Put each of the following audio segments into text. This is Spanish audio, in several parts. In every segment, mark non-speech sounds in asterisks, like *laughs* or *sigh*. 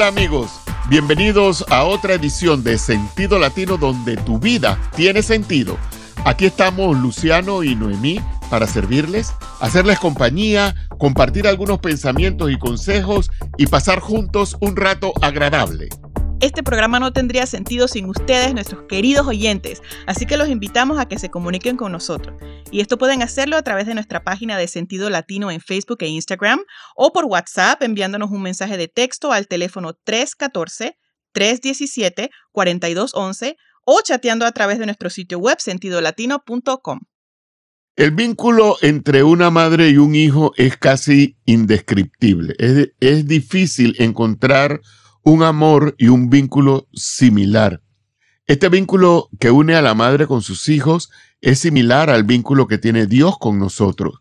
Hola amigos, bienvenidos a otra edición de Sentido Latino donde tu vida tiene sentido. Aquí estamos Luciano y Noemí para servirles, hacerles compañía, compartir algunos pensamientos y consejos y pasar juntos un rato agradable. Este programa no tendría sentido sin ustedes, nuestros queridos oyentes, así que los invitamos a que se comuniquen con nosotros. Y esto pueden hacerlo a través de nuestra página de Sentido Latino en Facebook e Instagram o por WhatsApp enviándonos un mensaje de texto al teléfono 314-317-4211 o chateando a través de nuestro sitio web sentidolatino.com. El vínculo entre una madre y un hijo es casi indescriptible. Es, es difícil encontrar un amor y un vínculo similar. Este vínculo que une a la madre con sus hijos es similar al vínculo que tiene Dios con nosotros.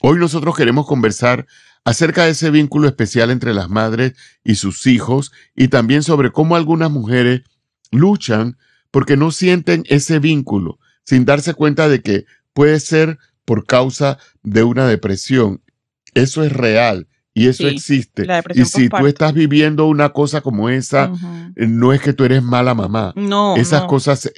Hoy nosotros queremos conversar acerca de ese vínculo especial entre las madres y sus hijos y también sobre cómo algunas mujeres luchan porque no sienten ese vínculo sin darse cuenta de que puede ser por causa de una depresión. Eso es real y eso existe. Y si tú estás viviendo una cosa como esa, no es que tú eres mala mamá. No. Esas cosas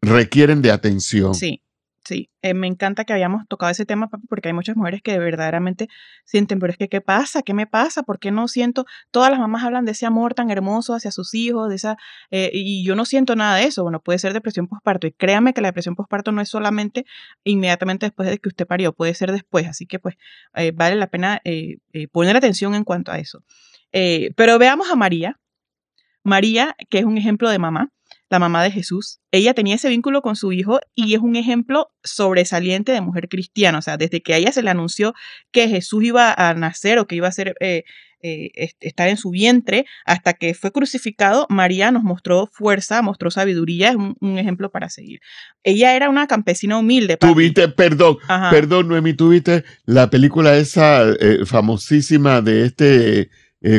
requieren de atención. Sí. Sí, eh, me encanta que hayamos tocado ese tema, papi, porque hay muchas mujeres que verdaderamente sienten, pero es que, ¿qué pasa? ¿Qué me pasa? ¿Por qué no siento? Todas las mamás hablan de ese amor tan hermoso hacia sus hijos, de esa, eh, y yo no siento nada de eso. Bueno, puede ser depresión postparto, y créame que la depresión postparto no es solamente inmediatamente después de que usted parió, puede ser después, así que pues eh, vale la pena poner atención en cuanto a eso. pero veamos a María. María, que es un ejemplo de mamá, la mamá de Jesús, ella tenía ese vínculo con su hijo y es un ejemplo sobresaliente de mujer cristiana. O sea, desde que a ella se le anunció que Jesús iba a nacer o que iba a ser, eh, eh, estar en su vientre hasta que fue crucificado, María nos mostró fuerza, mostró sabiduría, es un, ejemplo para seguir. Ella era una campesina humilde. Tuviste, perdón, perdón, Noemi, tuviste la película esa eh, famosísima de este,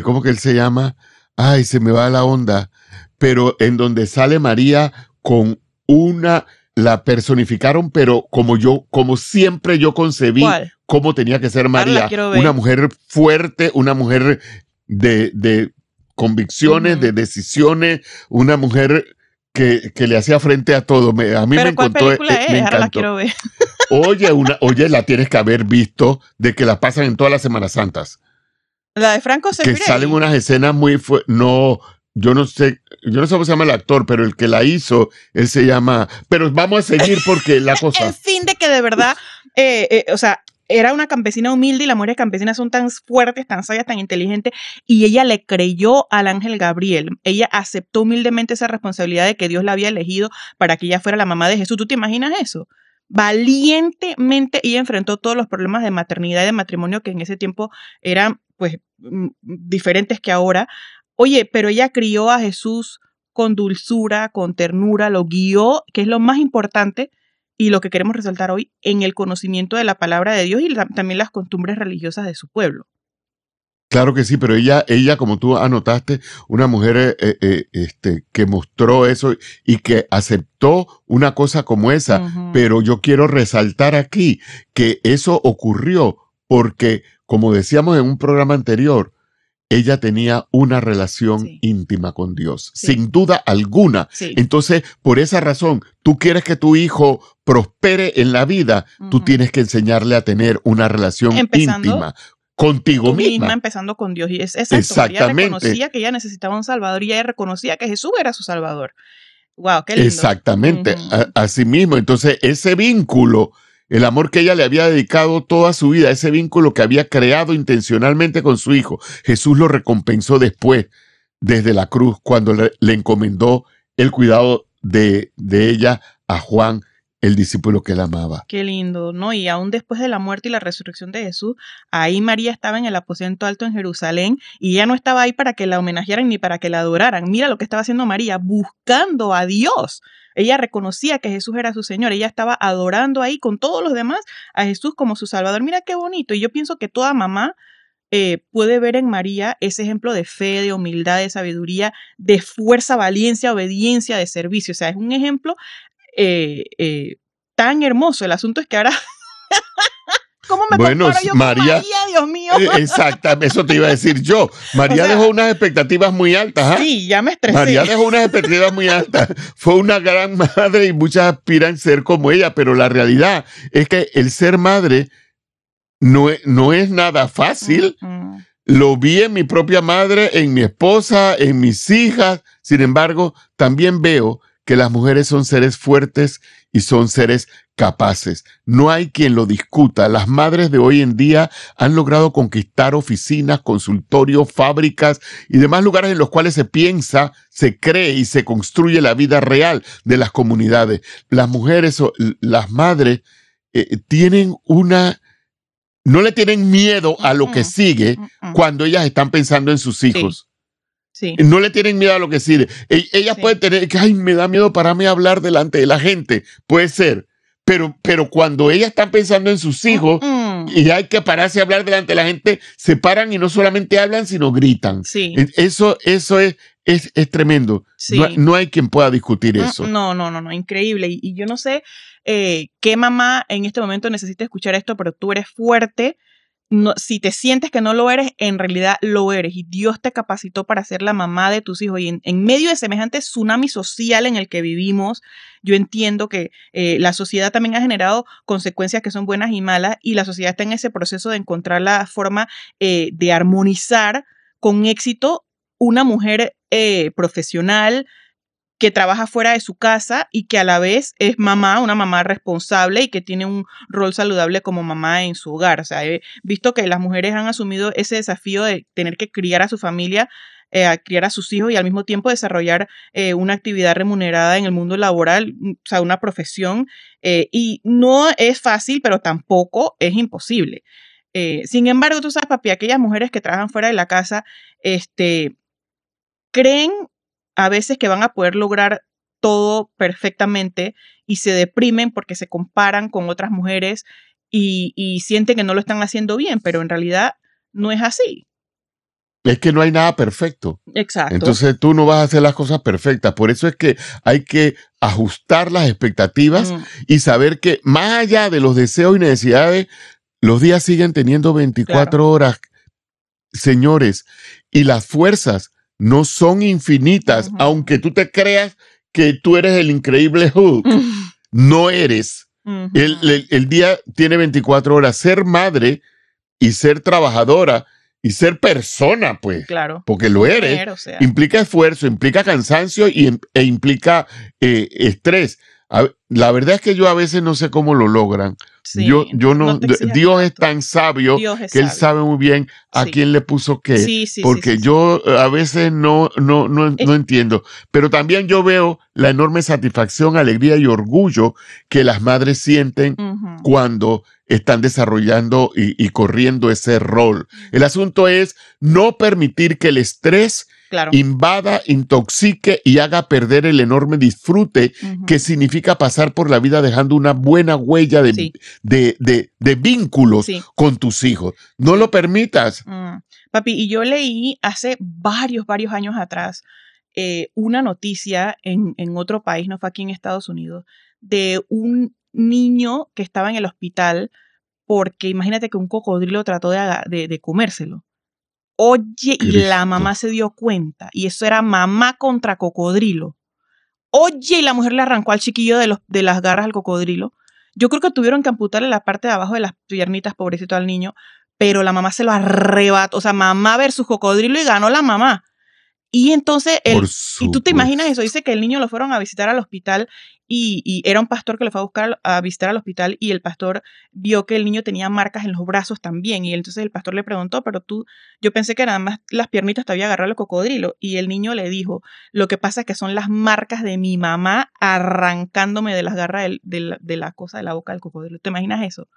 ¿cómo que él se llama? Ay, se me va la onda pero en donde sale María con una, la personificaron, pero como yo, como siempre yo concebí cómo tenía que ser María. Una mujer fuerte, una mujer de, de convicciones, de decisiones, una mujer que, que, le hacía frente a todo. a mí me encantó. Eh, me Ahora la quiero ver. Oye, *laughs* una, oye, la tienes que haber visto de que la pasan en todas las Semanas Santas. La de Franco Que salen unas escenas muy no yo no sé, yo no sé cómo se llama el actor, pero el que la hizo, él se llama, pero vamos a seguir porque la *laughs* cosa. en fin, de que de verdad, eh, eh, o sea, era una campesina humilde y las mujeres campesinas son tan fuertes, tan sabias, tan inteligentes, y ella le creyó al ángel Gabriel. Ella aceptó humildemente esa responsabilidad de que Dios la había elegido para que ella fuera la mamá de Jesús. ¿Tú te imaginas eso? Valientemente ella enfrentó todos los problemas de maternidad y de matrimonio que en ese tiempo eran pues mm, diferentes que ahora, Oye, pero ella crió a Jesús con dulzura, con ternura, lo guió, que es lo más importante y lo que queremos resaltar hoy, en el conocimiento de la palabra de Dios y también las costumbres religiosas de su pueblo. Claro que sí, pero ella, ella, como tú anotaste, una mujer eh, eh, eh, este, que mostró eso y que aceptó una cosa como esa. Pero yo quiero resaltar aquí que eso ocurrió porque, como decíamos en un programa anterior, ella tenía una relación íntima con Dios, sin duda alguna. Entonces, por esa razón, tú quieres que tu hijo prospere en la vida, tú tienes que enseñarle a tener una relación íntima contigo misma. Empezando con Dios. Y es Exactamente. Ella reconocía que ella necesitaba un Salvador y ella reconocía que Jesús era su Salvador. Wow, qué lindo. Exactamente. Así mismo. Entonces, ese vínculo el amor que ella le había dedicado toda su vida, ese vínculo que había creado intencionalmente con su hijo, Jesús lo recompensó después, desde la cruz, cuando le, encomendó el cuidado de, ella a Juan, el discípulo que la amaba. Qué lindo, ¿no? Y aún después de la muerte y la resurrección de Jesús, ahí María estaba en el aposento alto en Jerusalén y ella no estaba ahí para que la homenajearan ni para que la adoraran. Mira lo que estaba haciendo María, buscando a Dios. Ella reconocía que Jesús era su Señor, ella estaba adorando ahí con todos los demás a Jesús como su Salvador. Mira qué bonito. Y yo pienso que toda mamá eh, puede ver en María ese ejemplo de fe, de humildad, de sabiduría, de fuerza, valencia, obediencia, de servicio. O sea, es un ejemplo eh, eh, tan hermoso. El asunto es que ahora *laughs* ¿Cómo me Bueno, comparo yo con María- Dios mío? Eh, Exactamente, eso te iba a decir yo. *laughs* María O sea, dejó unas expectativas muy altas. ¿ah? Sí, ya me estresé. María dejó unas expectativas muy altas. *laughs* Fue una gran madre y muchas aspiran ser como ella, pero la realidad es que el ser madre no es, no es nada fácil. Lo vi en mi propia madre, en mi esposa, en mis hijas. Sin embargo, también veo que las mujeres son seres fuertes y son seres capaces. No hay quien lo discuta. Las madres de hoy en día han logrado conquistar oficinas, consultorios, fábricas y demás lugares en los cuales se piensa, se cree y se construye la vida real de las comunidades. Las mujeres, o las madres, eh, tienen una... No le tienen miedo a lo que Mm, sigue mm, mm. cuando ellas están pensando en sus hijos. Sí. No le tienen miedo a lo que sigue. E- Ellas Sí. pueden tener que, ay, me da miedo pararme a hablar delante de la gente. Puede ser. Pero, pero cuando ellas están pensando en sus hijos Mm, y hay que pararse a hablar delante de la gente, se paran y no solamente hablan, sino gritan. Sí. Eso, eso es, es, es tremendo. Sí. No, no hay quien pueda discutir Mm, eso. No, no, no, no, increíble. Y, y yo no sé eh, qué mamá en este momento necesita escuchar esto, pero tú eres fuerte. Si te sientes que no lo eres, en realidad lo eres. Y Dios te capacitó para ser la mamá de tus hijos. Y en, en medio de semejante tsunami social en el que vivimos, yo entiendo que eh, la sociedad también ha generado consecuencias que son buenas y malas. Y la sociedad está en ese proceso de encontrar la forma eh, de armonizar con éxito una mujer eh, profesional, que trabaja fuera de su casa y que a la vez es mamá, una mamá responsable y que tiene un rol saludable como mamá en su hogar. O sea, he visto que las mujeres han asumido ese desafío de tener que criar a su familia, eh, criar a sus hijos y al mismo tiempo desarrollar eh, una actividad remunerada en el mundo laboral, o sea, una profesión. eh, y no es fácil, pero tampoco es imposible. Sin embargo, tú sabes, papi, aquellas mujeres que trabajan fuera de la casa, este, creen a veces que van a poder lograr todo perfectamente y se deprimen porque se comparan con otras mujeres y, y sienten que no lo están haciendo bien, pero en realidad no es así. Es que no hay nada perfecto. Exacto. Entonces tú no vas a hacer las cosas perfectas. Por eso es que hay que ajustar las expectativas Mm, y saber que más allá de los deseos y necesidades, los días siguen teniendo 24 Claro. horas, señores, y las fuerzas no son infinitas, aunque tú te creas que tú eres el increíble Hulk, *laughs* no eres. El, el- el día tiene 24 horas. Ser madre y ser trabajadora y ser persona, pues, claro. porque lo eres, Mujer, o sea, implica esfuerzo, implica cansancio y, e implica eh, estrés. A- la verdad es que yo a veces no sé cómo lo logran. sí, yo, yo no, Dios es tan sabio es que Él sabe muy bien a Sí. quién le puso qué. Sí, porque yo eh, a veces no, no, no, no entiendo. Pero también yo veo la enorme satisfacción, alegría y orgullo que las madres sienten cuando están desarrollando y, y corriendo ese rol. El asunto es no permitir que el estrés Claro. invada, intoxique y haga perder el enorme disfrute que significa pasar por la vida dejando una buena huella de, Sí. de, de- de vínculos Sí. con tus hijos. No lo permitas. Mm. Papi, y yo leí hace varios, varios años atrás eh, una noticia en, en otro país, no fue aquí en Estados Unidos, de un niño que estaba en el hospital porque imagínate que un cocodrilo trató de, de, de comérselo. Oye, y la mamá se dio cuenta, y eso era mamá contra cocodrilo. Oye, y la mujer le arrancó al chiquillo de, los, de las garras al cocodrilo. Yo creo que tuvieron que amputarle la parte de abajo de las piernitas, pobrecito al niño, pero la mamá se lo arrebató. O sea, mamá versus cocodrilo y ganó la mamá. Y entonces, el, y tú te imaginas eso, dice que el niño lo fueron a visitar al hospital y, y era un pastor que lo fue a buscar a visitar al hospital y el pastor vio que el niño tenía marcas en los brazos también y entonces el pastor le preguntó, pero tú, yo pensé que nada más las piernitas te había agarrado el cocodrilo y el niño le dijo, lo que pasa es que son las marcas de mi mamá arrancándome de las garras del- de, la, de la cosa de la boca del cocodrilo. ¿Te imaginas eso?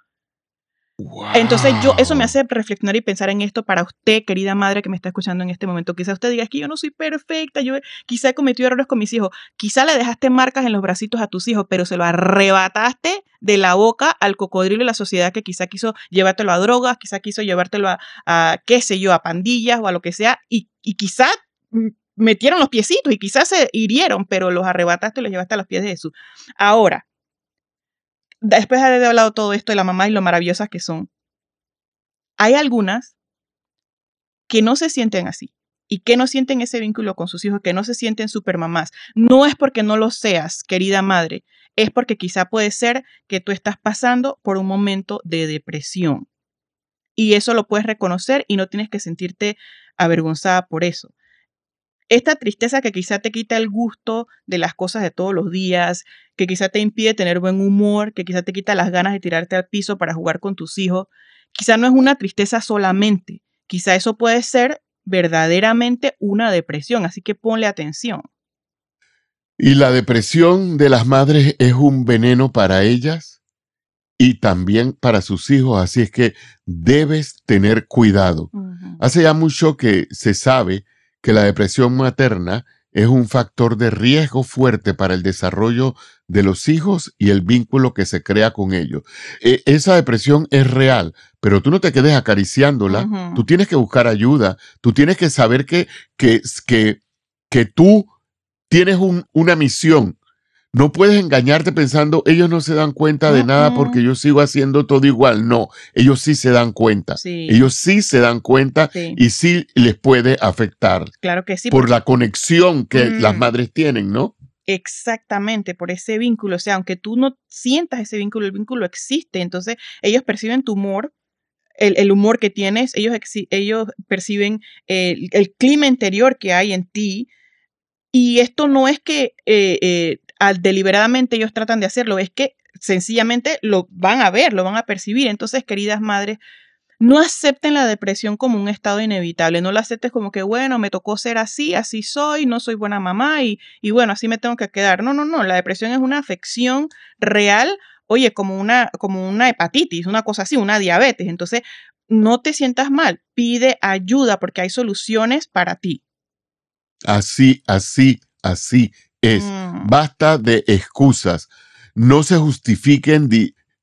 Entonces yo eso me hace reflexionar y pensar en esto para usted, querida madre que me está escuchando en este momento. Quizá usted diga, es que yo no soy perfecta, yo quizá he cometido errores con mis hijos. Quizá le dejaste marcas en los bracitos a tus hijos, pero se lo arrebataste de la boca al cocodrilo de la sociedad que quizá quiso llevártelo a drogas, quizá quiso llevártelo a, a, qué sé yo, a pandillas o a lo que sea, y, y quizá metieron los piecitos y quizás se hirieron, pero los arrebataste y los llevaste a los pies de Jesús. Ahora, después de haber hablado todo esto de la mamá y lo maravillosas que son, Hay algunas que no se sienten así y que no sienten ese vínculo con sus hijos, que no se sienten supermamás. No es porque no lo seas, querida madre, es porque quizá puede ser que tú estás pasando por un momento de depresión. Y eso lo puedes reconocer y no tienes que sentirte avergonzada por eso. Esta tristeza que quizá te quita el gusto de las cosas de todos los días, que quizá te impide tener buen humor, que quizá te quita las ganas de tirarte al piso para jugar con tus hijos, quizá no es una tristeza solamente, quizá eso puede ser verdaderamente una depresión, así que ponle atención. ¿Y la depresión de las madres es un veneno para ellas y también para sus hijos? Así es que debes tener cuidado. Hace ya mucho que se sabe que la depresión materna es un factor de riesgo fuerte para el desarrollo de los hijos y el vínculo que se crea con ellos. E, esa depresión es real, pero tú no te quedes acariciándola, tú tienes que buscar ayuda, tú tienes que saber que, que, que, que tú tienes una misión no puedes engañarte pensando, ellos no se dan cuenta de nada porque yo sigo haciendo todo igual. No, ellos sí se dan cuenta. Ellos sí se dan cuenta y sí les puede afectar. Claro que sí. Por la conexión que las madres tienen, ¿no? Exactamente, por ese vínculo. O sea, aunque tú no sientas ese vínculo, el vínculo existe. Entonces, ellos perciben tu humor, el, humor que tienes, ellos, ellos perciben el, clima interior que hay en ti. Y esto no es que eh, eh, deliberadamente ellos tratan de hacerlo, es que sencillamente lo van a ver, lo van a percibir. Entonces, queridas madres, no acepten la depresión como un estado inevitable, no la aceptes como que, bueno, me tocó ser así, así soy, no soy buena mamá y, y bueno, así me tengo que quedar. No, no, no, la depresión es una afección real, oye, como una, como una hepatitis, una cosa así, una diabetes. Entonces, no te sientas mal, pide ayuda porque hay soluciones para ti. Así, así, así es, mm. basta de excusas. No se justifiquen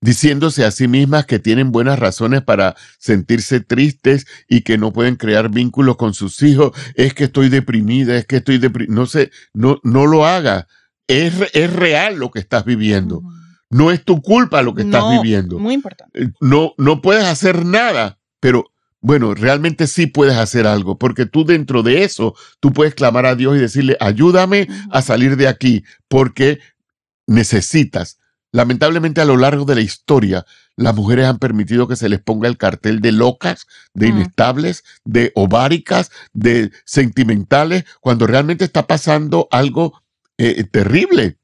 diciéndose a sí mismas que tienen buenas razones para sentirse tristes y que no pueden crear vínculos con sus hijos. Es que estoy deprimida, es que estoy deprimida. No sé, no, no lo haga. Es, es real lo que estás viviendo. No es tu culpa lo que estás viviendo. Muy importante. Eh, no, no puedes hacer nada, pero bueno, realmente sí puedes hacer algo, porque tú dentro de eso, tú puedes clamar a Dios y decirle, ayúdame a salir de aquí, porque necesitas. Lamentablemente a lo largo de la historia, las mujeres han permitido que se les ponga el cartel de locas, de inestables, de ováricas, de sentimentales, cuando realmente está pasando algo eh, terrible,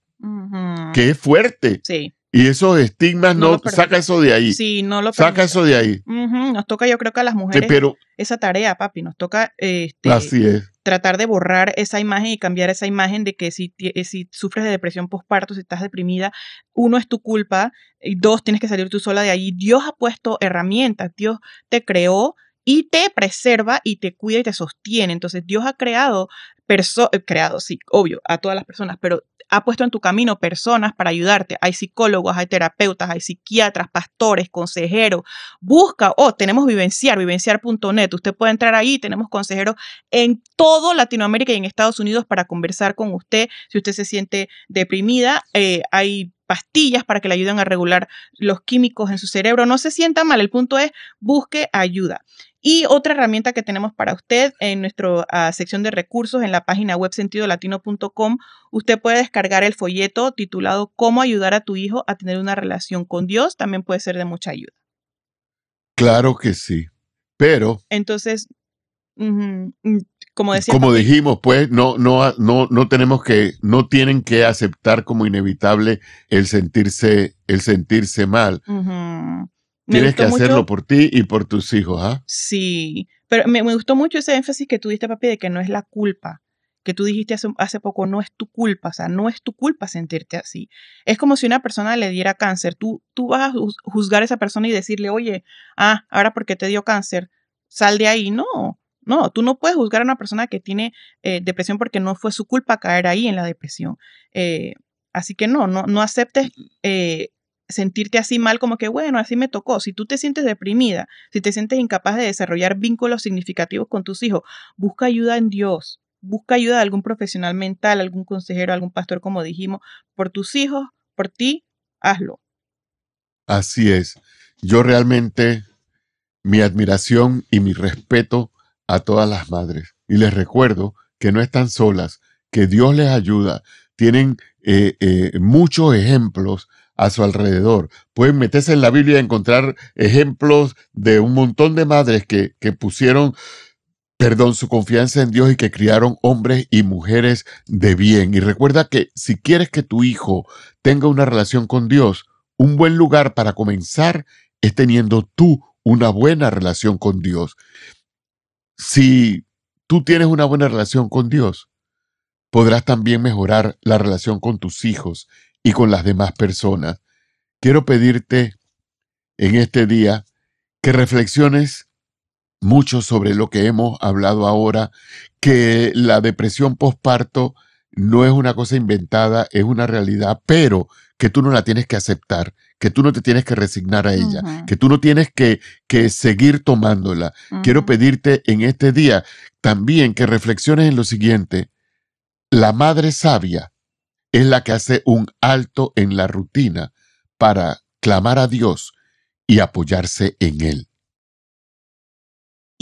que es fuerte. Sí. Y esos estigmas no, saca eso de ahí. Sí, no lo Saca eso de ahí. Nos toca, yo creo que a las mujeres pero, esa tarea, papi. Nos toca este, así es. tratar de borrar esa imagen y cambiar esa imagen de que si, eh, si sufres de depresión postparto, si estás deprimida, uno es tu culpa y dos, tienes que salir tú sola de ahí. Dios ha puesto herramientas, Dios te creó y te preserva y te cuida y te sostiene. Entonces Dios ha creado, creado, sí, obvio, a todas las personas, pero ha puesto en tu camino personas para ayudarte. Hay psicólogos, hay terapeutas, hay psiquiatras, pastores, consejeros. Busca, oh, tenemos Vivenciar, vivenciar.net. Usted puede entrar ahí, tenemos consejeros en todo Latinoamérica y en Estados Unidos para conversar con usted. Si usted se siente deprimida, eh, hay pastillas para que le ayuden a regular los químicos en su cerebro. No se sienta mal, el punto es busque ayuda. Y otra herramienta que tenemos para usted en nuestra ah, sección de recursos en la página web sentidolatino.com, usted puede descargar el folleto titulado Cómo ayudar a tu hijo a tener una relación con Dios. También puede ser de mucha ayuda. Claro que sí, pero... Entonces, mm, como decía... Como dijimos, pues no, no, no, no tenemos que, no tienen que aceptar como inevitable el sentirse, el sentirse mal. Tienes que hacerlo por ti y por tus hijos, ¿ah? Sí, pero me, gustó mucho ese énfasis que tú diste, papi, de que no es la culpa, que tú dijiste hace, hace, poco, no es tu culpa, o sea, no es tu culpa sentirte así. Es como si una persona le diera cáncer, tú, tú vas a juzgar a esa persona y decirle, oye, ah, ahora porque te dio cáncer, sal de ahí. No, no, tú no puedes juzgar a una persona que tiene eh, depresión porque no fue su culpa caer ahí en la depresión. Eh, así que no, no, no aceptes eh, sentirte así mal como que, bueno, así me tocó. Si tú te sientes deprimida, si te sientes incapaz de desarrollar vínculos significativos con tus hijos, busca ayuda en Dios. Busca ayuda de algún profesional mental, algún consejero, algún pastor, como dijimos, por tus hijos, por ti, hazlo. Así es. Yo realmente mi admiración y mi respeto a todas las madres. Y les recuerdo que no están solas, que Dios les ayuda. Tienen eh, eh, muchos ejemplos a su alrededor. Pueden meterse en la Biblia y encontrar ejemplos de un montón de madres que, que pusieron, perdón, su confianza en Dios y que criaron hombres y mujeres de bien. Y recuerda que si quieres que tu hijo tenga una relación con Dios, un buen lugar para comenzar es teniendo tú una buena relación con Dios. Si tú tienes una buena relación con Dios, podrás también mejorar la relación con tus hijos y con las demás personas. Quiero pedirte en este día que reflexiones mucho sobre lo que hemos hablado ahora, que la depresión postparto no es una cosa inventada, es una realidad, pero que tú no la tienes que aceptar, que tú no te tienes que resignar a ella, que tú no tienes que, que seguir tomándola. Quiero pedirte en este día también que reflexiones en lo siguiente. La madre sabia es la que hace un alto en la rutina para clamar a Dios y apoyarse en Él.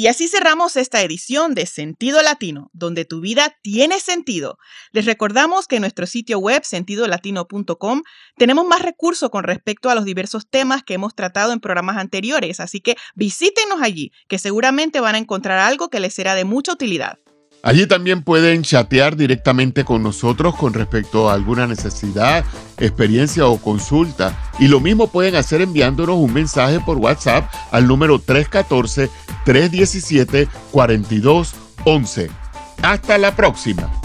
Y así cerramos esta edición de Sentido Latino, donde tu vida tiene sentido. Les recordamos que en nuestro sitio web sentidolatino.com tenemos más recursos con respecto a los diversos temas que hemos tratado en programas anteriores, así que visítenos allí, que seguramente van a encontrar algo que les será de mucha utilidad. Allí también pueden chatear directamente con nosotros con respecto a alguna necesidad, experiencia o consulta. Y lo mismo pueden hacer enviándonos un mensaje por WhatsApp al número 314-317-4211. Hasta la próxima.